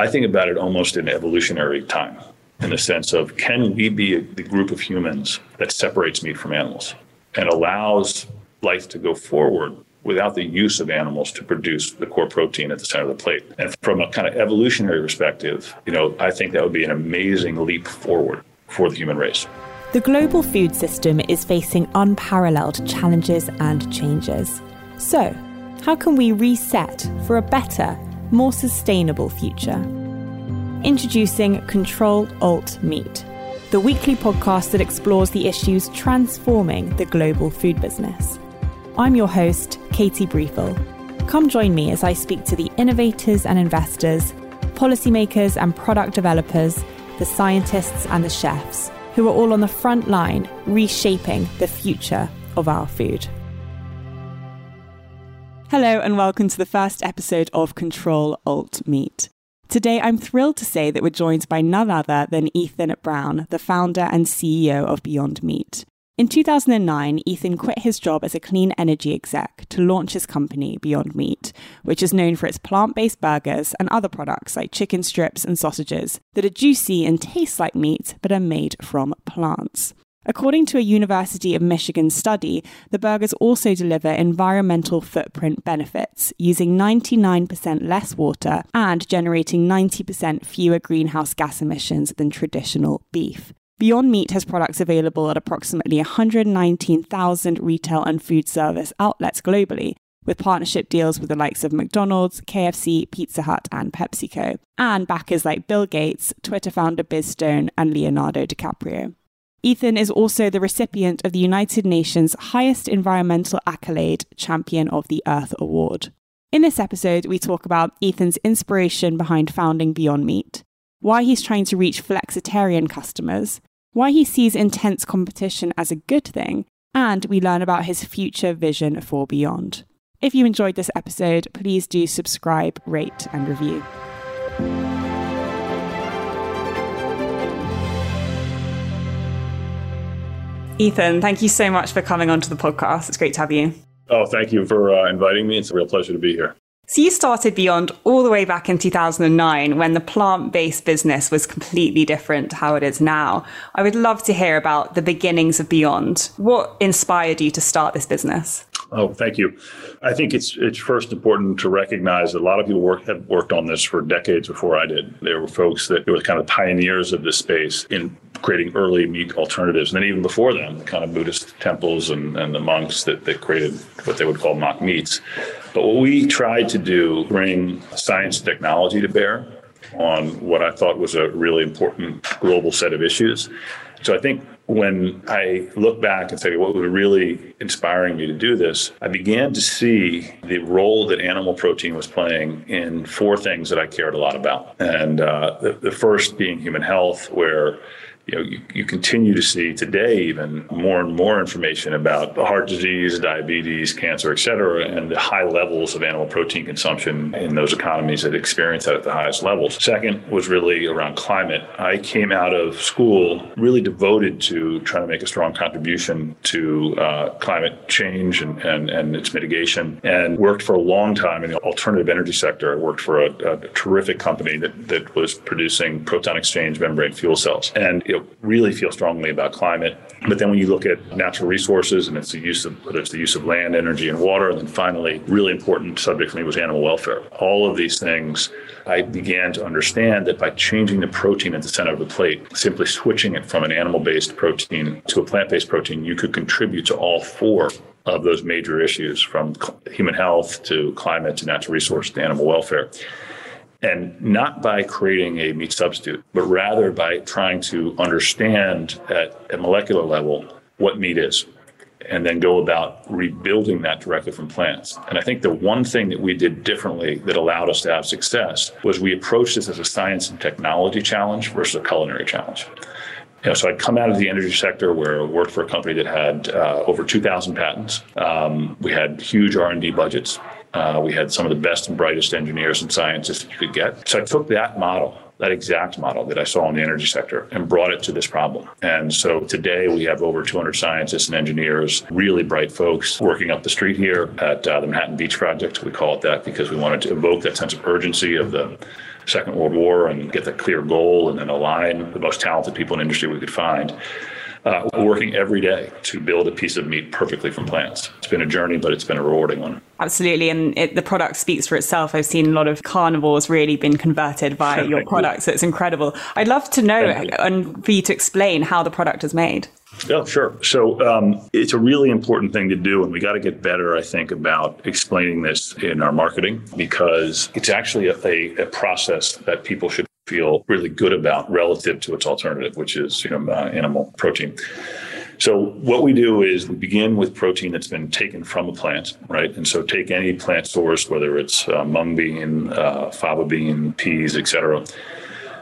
I think about it almost in evolutionary time in the sense of can we be the group of humans that separates meat from animals and allows life to go forward without the use of animals to produce the core protein at the center of the plate. And from a kind of evolutionary perspective, you know, I think that would be an amazing leap forward for the human race. The global food system is facing unparalleled challenges and changes. So, how can we reset for a better, more sustainable future? Introducing Control Alt Meat, the weekly podcast that explores the issues transforming the global food business. I'm your host, Katie Briefel. Come join me as I speak to the innovators and investors, policymakers and product developers, the scientists and the chefs who are all on the front line reshaping the future of our food. Hello, and welcome to the first episode of Control Alt Meat. Today, I'm thrilled to say that we're joined by none other than Ethan Brown, the founder and CEO of Beyond Meat. In 2009, Ethan quit his job as a clean energy exec to launch his company, Beyond Meat, which is known for its plant based burgers and other products like chicken strips and sausages that are juicy and taste like meat but are made from plants. According to a University of Michigan study, the burgers also deliver environmental footprint benefits, using 99% less water and generating 90% fewer greenhouse gas emissions than traditional beef. Beyond Meat has products available at approximately 119,000 retail and food service outlets globally, with partnership deals with the likes of McDonald's, KFC, Pizza Hut, and PepsiCo, and backers like Bill Gates, Twitter founder Biz Stone, and Leonardo DiCaprio. Ethan is also the recipient of the United Nations highest environmental accolade, Champion of the Earth Award. In this episode, we talk about Ethan's inspiration behind founding Beyond Meat, why he's trying to reach flexitarian customers, why he sees intense competition as a good thing, and we learn about his future vision for Beyond. If you enjoyed this episode, please do subscribe, rate, and review. Ethan, thank you so much for coming onto the podcast. It's great to have you. Oh, thank you for uh, inviting me. It's a real pleasure to be here. So you started Beyond all the way back in 2009 when the plant-based business was completely different to how it is now. I would love to hear about the beginnings of Beyond. What inspired you to start this business? Oh, thank you. I think it's it's first important to recognize that a lot of people work, have worked on this for decades before I did. There were folks that were kind of pioneers of this space in creating early meat alternatives. And then even before them, the kind of Buddhist temples and, and the monks that, that created what they would call mock meats. But what we tried to do, bring science technology to bear on what I thought was a really important global set of issues. So I think when I look back and say what was really inspiring me to do this, I began to see the role that animal protein was playing in four things that I cared a lot about. And uh, the, the first being human health, where you know, you, you continue to see today even more and more information about heart disease, diabetes, cancer, et cetera, and the high levels of animal protein consumption in those economies that experience that at the highest levels. Second was really around climate. I came out of school really devoted to trying to make a strong contribution to uh, climate change and, and, and its mitigation and worked for a long time in the alternative energy sector. I worked for a, a terrific company that, that was producing proton exchange membrane fuel cells. And you know, really feel strongly about climate. But then when you look at natural resources and it's the use of whether it's the use of land, energy, and water, and then finally, really important subject for me was animal welfare. All of these things, I began to understand that by changing the protein at the center of the plate, simply switching it from an animal-based protein to a plant-based protein, you could contribute to all four of those major issues from human health to climate to natural resource to animal welfare and not by creating a meat substitute, but rather by trying to understand at a molecular level what meat is and then go about rebuilding that directly from plants. And I think the one thing that we did differently that allowed us to have success was we approached this as a science and technology challenge versus a culinary challenge. You know, so I'd come out of the energy sector where I worked for a company that had uh, over 2,000 patents. Um, we had huge R&D budgets. Uh, we had some of the best and brightest engineers and scientists that you could get. So I took that model, that exact model that I saw in the energy sector, and brought it to this problem. And so today we have over 200 scientists and engineers, really bright folks working up the street here at uh, the Manhattan Beach Project. We call it that because we wanted to evoke that sense of urgency of the Second World War and get the clear goal and then align the most talented people in industry we could find. Uh, working every day to build a piece of meat perfectly from plants. It's been a journey, but it's been a rewarding one. Absolutely. And it, the product speaks for itself. I've seen a lot of carnivores really been converted by your product. So it's incredible. I'd love to know and for you to explain how the product is made. Yeah, sure. So um, it's a really important thing to do, and we got to get better, I think, about explaining this in our marketing because it's actually a, a, a process that people should feel really good about relative to its alternative, which is you know uh, animal protein. So what we do is we begin with protein that's been taken from a plant, right? And so take any plant source, whether it's uh, mung bean, uh, faba bean, peas, etc.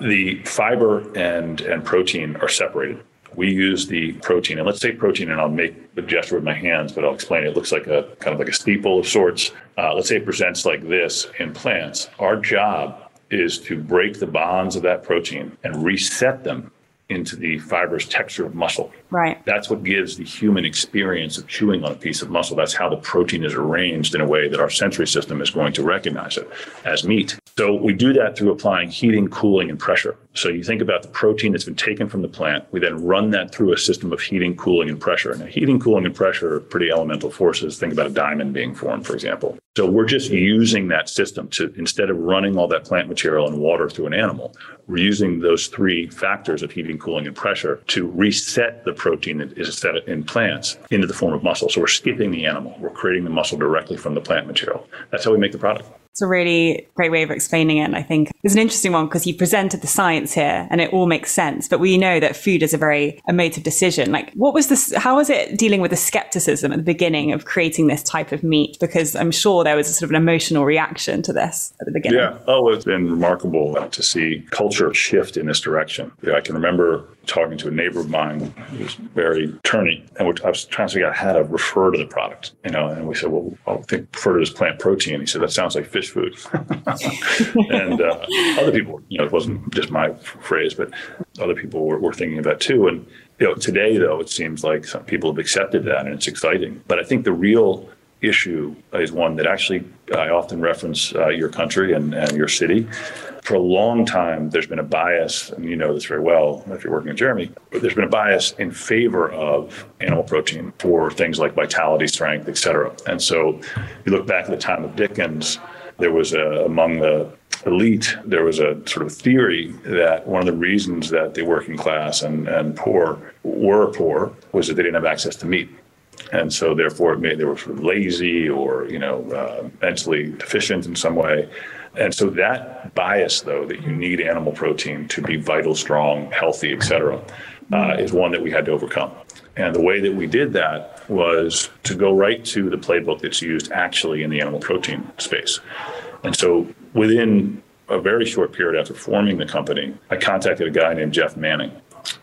The fiber and and protein are separated we use the protein, and let's say protein, and I'll make a gesture with my hands, but I'll explain. It looks like a kind of like a steeple of sorts. Uh, let's say it presents like this in plants. Our job is to break the bonds of that protein and reset them into the fibrous texture of muscle. Right. That's what gives the human experience of chewing on a piece of muscle. That's how the protein is arranged in a way that our sensory system is going to recognize it as meat. So we do that through applying heating, cooling, and pressure. So you think about the protein that's been taken from the plant. We then run that through a system of heating, cooling, and pressure. Now, heating, cooling, and pressure are pretty elemental forces. Think about a diamond being formed, for example. So we're just using that system to, instead of running all that plant material and water through an animal, we're using those three factors of heating, cooling, and pressure to reset the protein that is set in plants into the form of muscle. So we're skipping the animal. We're creating the muscle directly from the plant material. That's how we make the product. It's a really great way of explaining it. I think it's an interesting one because you presented the science here and it all makes sense. But we know that food is a very emotive decision. Like, what was this? How was it dealing with the skepticism at the beginning of creating this type of meat? Because I'm sure there was a sort of an emotional reaction to this at the beginning. Yeah. Oh, it's been remarkable to see culture shift in this direction. Yeah, I can remember talking to a neighbor of mine who was very turny, and I was trying to figure out how to refer to the product. You know, and we said, well, I think refer to this plant protein. He said that sounds like fish food. and uh, other people, you know, it wasn't just my phrase, but other people were, were thinking of that too. And you know, today though, it seems like some people have accepted that, and it's exciting. But I think the real issue is one that actually I often reference uh, your country and, and your city. For a long time, there's been a bias, and you know this very well if you're working with Jeremy, but there's been a bias in favor of animal protein for things like vitality, strength, et cetera. And so you look back at the time of Dickens, there was a, among the elite, there was a sort of theory that one of the reasons that the working class and, and poor were poor was that they didn't have access to meat and so therefore it made they were sort of lazy or you know uh, mentally deficient in some way. And so that bias though that you need animal protein to be vital strong healthy etc uh, is one that we had to overcome. And the way that we did that was to go right to the playbook that's used actually in the animal protein space. And so within a very short period after forming the company i contacted a guy named jeff manning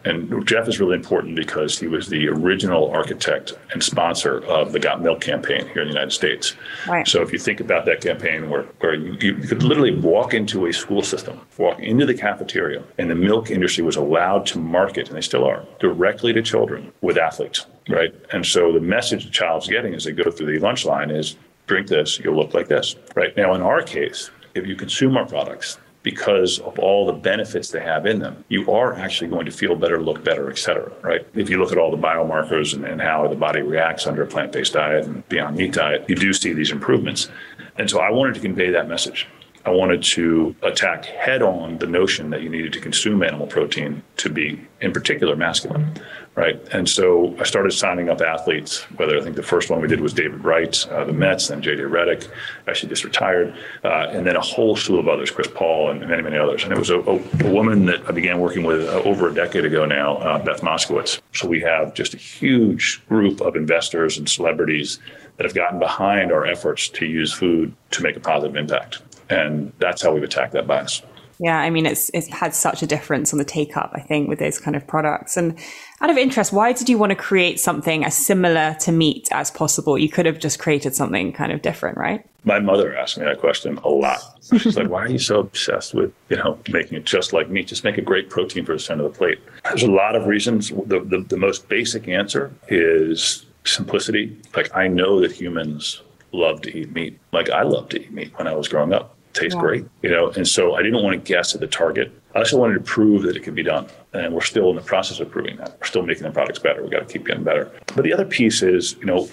and Jeff is really important because he was the original architect and sponsor of the Got Milk campaign here in the United States. Right. So if you think about that campaign where, where you, you could literally walk into a school system, walk into the cafeteria, and the milk industry was allowed to market, and they still are, directly to children with athletes, right? And so the message the child's getting as they go through the lunch line is drink this, you'll look like this, right? Now, in our case, if you consume our products, because of all the benefits they have in them, you are actually going to feel better, look better, et cetera, right? If you look at all the biomarkers and, and how the body reacts under a plant based diet and beyond meat diet, you do see these improvements. And so I wanted to convey that message. I wanted to attack head on the notion that you needed to consume animal protein to be, in particular, masculine right? And so I started signing up athletes. Whether I think the first one we did was David Wright, uh, the Mets, then JJ Redick, actually just retired, uh, and then a whole slew of others, Chris Paul, and many many others. And it was a, a, a woman that I began working with uh, over a decade ago now, uh, Beth Moskowitz. So we have just a huge group of investors and celebrities that have gotten behind our efforts to use food to make a positive impact, and that's how we've attacked that bias. Yeah, I mean, it's it's had such a difference on the take up, I think, with those kind of products. And out of interest, why did you want to create something as similar to meat as possible? You could have just created something kind of different, right? My mother asked me that question a lot. She's like, "Why are you so obsessed with you know making it just like meat? Just make a great protein for the center of the plate." There's a lot of reasons. The, the, the most basic answer is simplicity. Like I know that humans love to eat meat. Like I loved to eat meat when I was growing up. Tastes wow. great, you know. And so I didn't want to guess at the target. I also wanted to prove that it could be done, and we're still in the process of proving that. We're still making the products better. We got to keep getting better. But the other piece is, you know,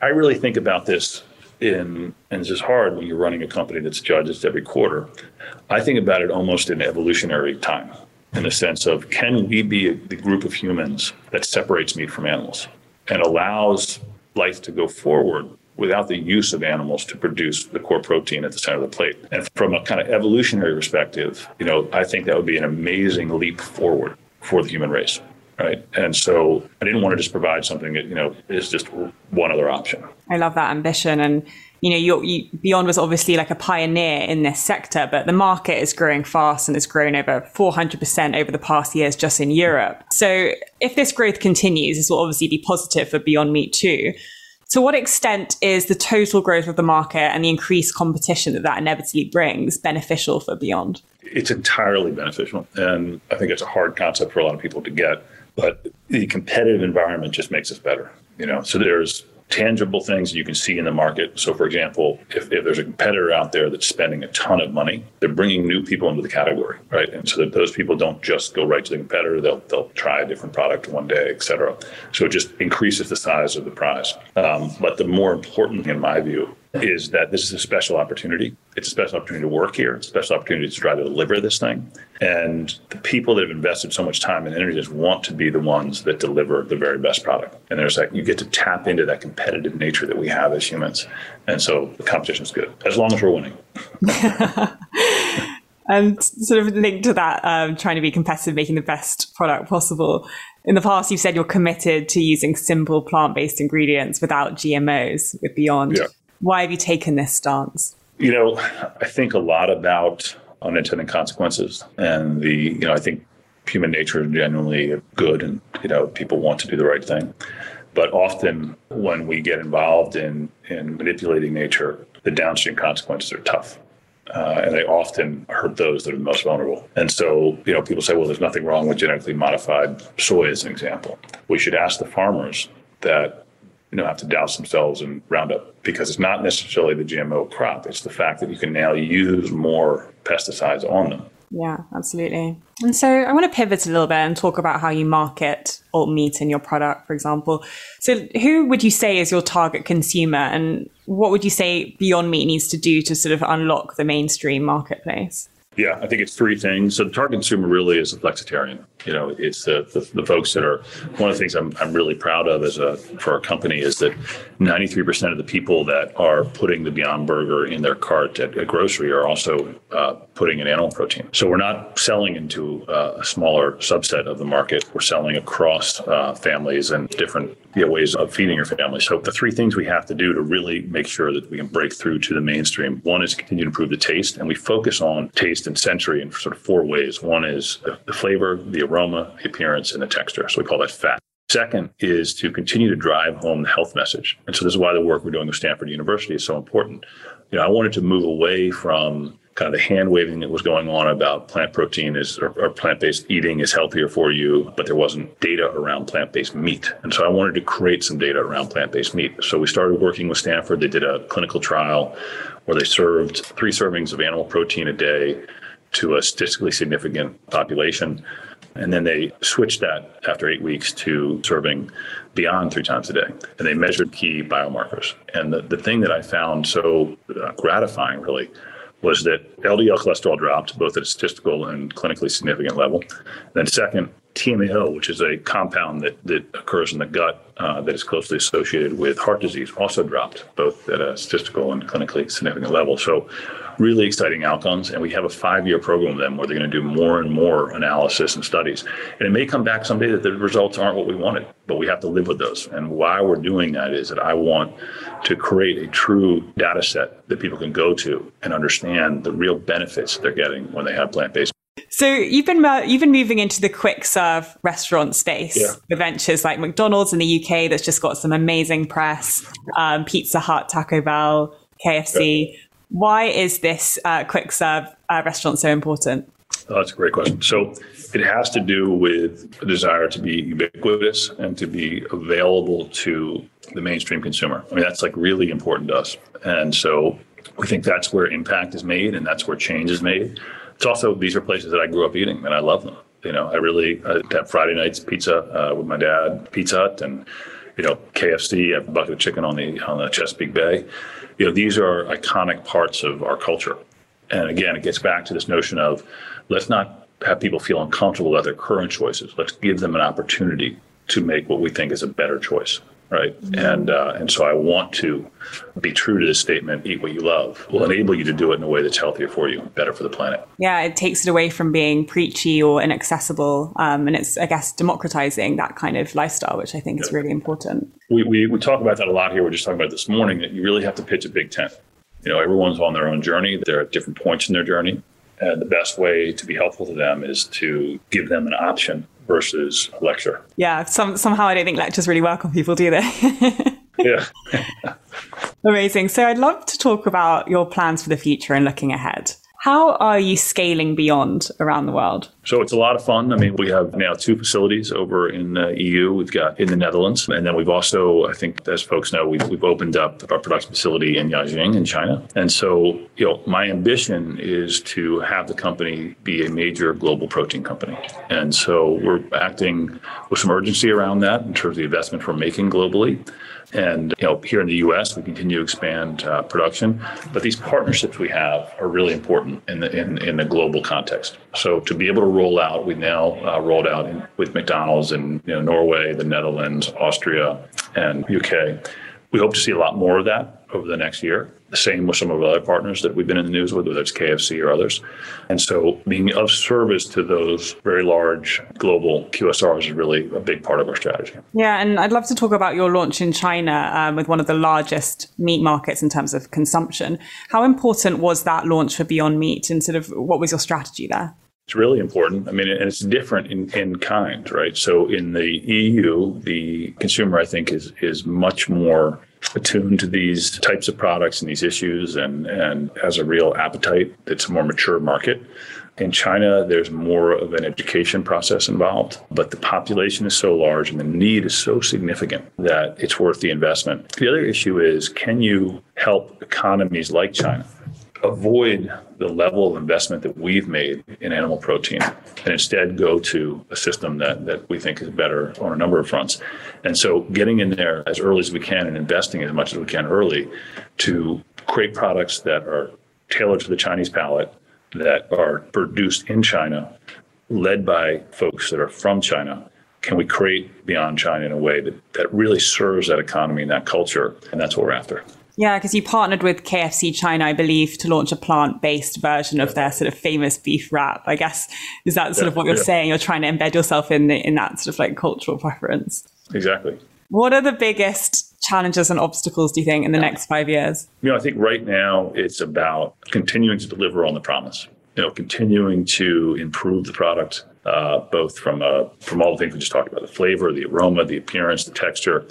I really think about this in, and this is hard when you're running a company that's judged every quarter. I think about it almost in evolutionary time, in the sense of can we be a, the group of humans that separates meat from animals and allows life to go forward without the use of animals to produce the core protein at the center of the plate. And from a kind of evolutionary perspective, you know, I think that would be an amazing leap forward for the human race. Right. And so I didn't want to just provide something that, you know, is just one other option. I love that ambition. And, you know, you, Beyond was obviously like a pioneer in this sector, but the market is growing fast and it's grown over 400% over the past years just in Europe. So if this growth continues, this will obviously be positive for Beyond Meat too. To what extent is the total growth of the market and the increased competition that that inevitably brings beneficial for Beyond? It's entirely beneficial. And I think it's a hard concept for a lot of people to get. But the competitive environment just makes us better. You know, so there's tangible things you can see in the market. So, for example, if, if there's a competitor out there that's spending a ton of money, they're bringing new people into the category, right? And so that those people don't just go right to the competitor; they'll they'll try a different product one day, et cetera. So it just increases the size of the prize. Um, but the more important, in my view, is that this is a special opportunity. It's a special opportunity to work here. It's a special opportunity to try to deliver this thing. And the people that have invested so much time and energy just want to be the ones that deliver the very best product. And there's like, you get to tap into that competitive nature that we have as humans. And so the competition is good, as long as we're winning. and sort of linked to that, um, trying to be competitive, making the best product possible. In the past, you've said you're committed to using simple plant based ingredients without GMOs with Beyond. Yeah. Why have you taken this stance? You know, I think a lot about unintended consequences, and the you know I think human nature is genuinely good, and you know people want to do the right thing. But often, when we get involved in in manipulating nature, the downstream consequences are tough. Uh, and they often hurt those that are the most vulnerable. And so, you know, people say, well, there's nothing wrong with genetically modified soy, as an example. We should ask the farmers that you know, have to douse themselves in Roundup because it's not necessarily the GMO crop. It's the fact that you can now use more pesticides on them. Yeah, absolutely. And so I want to pivot a little bit and talk about how you market alt meat in your product, for example. So who would you say is your target consumer and what would you say Beyond Meat needs to do to sort of unlock the mainstream marketplace? Yeah, I think it's three things. So the target consumer really is a flexitarian. You know, it's the, the, the, folks that are one of the things I'm, I'm really proud of as a for our company is that 93% of the people that are putting the Beyond Burger in their cart at a grocery are also uh, putting in animal protein. So we're not selling into uh, a smaller subset of the market. We're selling across uh, families and different you know, ways of feeding your family. So the three things we have to do to really make sure that we can break through to the mainstream. One is continue to improve the taste, and we focus on taste and sensory in sort of four ways. One is the flavor, the aroma, the appearance, and the texture. So we call that fat. Second is to continue to drive home the health message. And so this is why the work we're doing with Stanford University is so important. You know, I wanted to move away from kind of the hand waving that was going on about plant protein is or, or plant based eating is healthier for you, but there wasn't data around plant based meat. And so I wanted to create some data around plant based meat. So we started working with Stanford. They did a clinical trial where they served three servings of animal protein a day to a statistically significant population. And then they switched that after eight weeks to serving beyond three times a day. And they measured key biomarkers. And the, the thing that I found so uh, gratifying, really, was that LDL cholesterol dropped both at a statistical and clinically significant level. And then, second, TMAO, which is a compound that, that occurs in the gut uh, that is closely associated with heart disease, also dropped both at a statistical and clinically significant level. So, really exciting outcomes. And we have a five year program with them where they're going to do more and more analysis and studies. And it may come back someday that the results aren't what we wanted, but we have to live with those. And why we're doing that is that I want to create a true data set that people can go to and understand the real benefits they're getting when they have plant based. So you've been you've been moving into the quick serve restaurant space yeah. with ventures like McDonald's in the UK that's just got some amazing press, um, Pizza Hut, Taco Bell, KFC. Yeah. Why is this uh, quick serve uh, restaurant so important? Oh, that's a great question. So it has to do with a desire to be ubiquitous and to be available to the mainstream consumer. I mean, that's like really important to us. And so We think that's where impact is made and that's where change is made. It's also, these are places that I grew up eating and I love them. You know, I really I have Friday nights pizza uh, with my dad, Pizza Hut, and you know KFC. I have a bucket of chicken on the on the Chesapeake Bay. You know, these are iconic parts of our culture. And again, it gets back to this notion of let's not have people feel uncomfortable about their current choices. Let's give them an opportunity to make what we think is a better choice right? And uh, and so I want to be true to this statement: "Eat what you love." Will enable you to do it in a way that's healthier for you, better for the planet. Yeah, it takes it away from being preachy or inaccessible, um, and it's I guess democratizing that kind of lifestyle, which I think is really important. We, we we talk about that a lot here. We're just talking about this morning that you really have to pitch a big tent. You know, everyone's on their own journey. They're at different points in their journey. And the best way to be helpful to them is to give them an option versus a lecture. Yeah, some, somehow I don't think lectures really work on people, do they? yeah. Amazing. So I'd love to talk about your plans for the future and looking ahead. How are you scaling beyond around the world? So it's a lot of fun. I mean, we have now two facilities over in uh, the EU. We've got in the Netherlands. And then we've also, I think, as folks know, we've, we've opened up our production facility in Jiaxing in China. And so, you know, my ambition is to have the company be a major global protein company. And so we're acting with some urgency around that in terms of the investment we're making globally. And you know, here in the U.S., we continue to expand uh, production, but these partnerships we have are really important in the in, in the global context. So to be able to roll out, we've now uh, rolled out in, with McDonald's in you know, Norway, the Netherlands, Austria, and UK. We hope to see a lot more of that over the next year. The same with some of our other partners that we've been in the news with, whether it's KFC or others. And so being of service to those very large global QSRs is really a big part of our strategy. Yeah, and I'd love to talk about your launch in China um, with one of the largest meat markets in terms of consumption. How important was that launch for Beyond Meat and sort of what was your strategy there? It's really important. I mean, and it's different in, in kind, right? So in the EU, the consumer, I think, is is much more attuned to these types of products and these issues and, and has a real appetite. It's a more mature market. In China, there's more of an education process involved, but the population is so large and the need is so significant that it's worth the investment. The other issue is can you help economies like China avoid the level of investment that we've made in animal protein and instead go to a system that, that we think is better on a number of fronts. And so getting in there as early as we can and investing as much as we can early to create products that are tailored to the Chinese palate, that are produced in China, led by folks that are from China. Can we create beyond China in a way that, that really serves that economy and that culture? And that's what we're after. Yeah, because you partnered with KFC China, I believe, to launch a plant based version of their sort of famous beef wrap. I guess is that sort yeah, of what you're yeah. saying? You're trying to embed yourself in the, in that sort of like cultural preference. Exactly. What are the biggest challenges and obstacles do you think in the next five years? You know, I think right now it's about continuing to deliver on the promise. You know, continuing to improve the product, uh, both from uh, from all the things we just talked about, the flavor, the aroma, the appearance, the texture.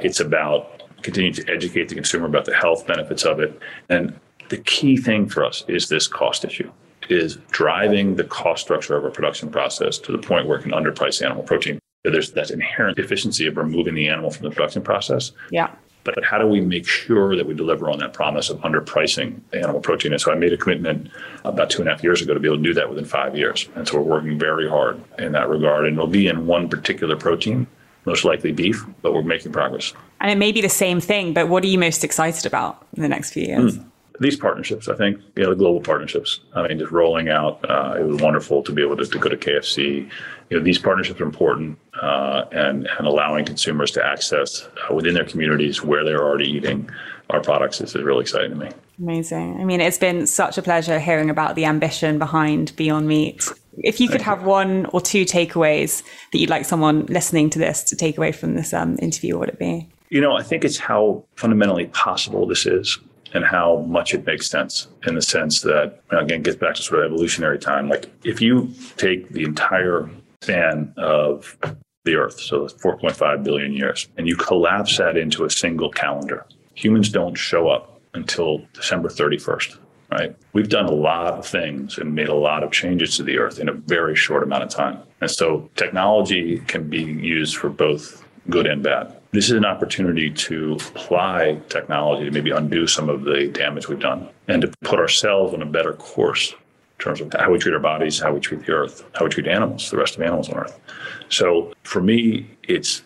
It's about continue to educate the consumer about the health benefits of it. And the key thing for us is this cost issue is driving the cost structure of our production process to the point where it can underprice animal protein. There's that inherent efficiency of removing the animal from the production process. Yeah. But how do we make sure that we deliver on that promise of underpricing animal protein? And so I made a commitment about two and a half years ago to be able to do that within five years. And so we're working very hard in that regard. And it'll be in one particular protein most likely beef, but we're making progress. And it may be the same thing, but what are you most excited about in the next few years? Mm. These partnerships, I think, you know, the global partnerships. I mean, just rolling out, uh, it was wonderful to be able to, to, go to KFC. You know, these partnerships are important, uh, and and allowing consumers to access uh, within their communities where they're already eating our products is really exciting to me. Amazing. I mean, it's been such a pleasure hearing about the ambition behind Beyond Meat. If you could have one or two takeaways that you'd like someone listening to this to take away from this um, interview, what would it be? You know, I think it's how fundamentally possible this is and how much it makes sense in the sense that, again, gets back to sort of evolutionary time. Like if you take the entire span of the Earth, so 4.5 billion years, and you collapse that into a single calendar, humans don't show up until December 31st, right? We've done a lot of things and made a lot of changes to the earth in a very short amount of time. And so technology can be used for both good and bad. This is an opportunity to apply technology to maybe undo some of the damage we've done and to put ourselves on a better course in terms of how we treat our bodies, how we treat the earth, how we treat animals, the rest of animals on earth. So for me, it's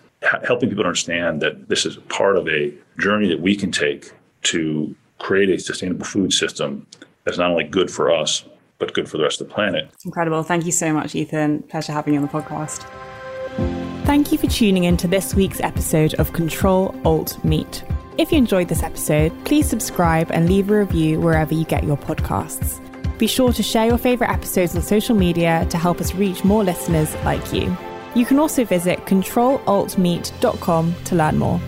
helping people understand that this is part of a journey that we can take to create a sustainable food system that's not only good for us, but good for the rest of the planet. It's incredible. Thank you so much, Ethan. Pleasure having you on the podcast. Thank you for tuning in to this week's episode of Control Alt Meat. If you enjoyed this episode, please subscribe and leave a review wherever you get your podcasts. Be sure to share your favourite episodes on social media to help us reach more listeners like you. You can also visit controlaltmeat.com to learn more.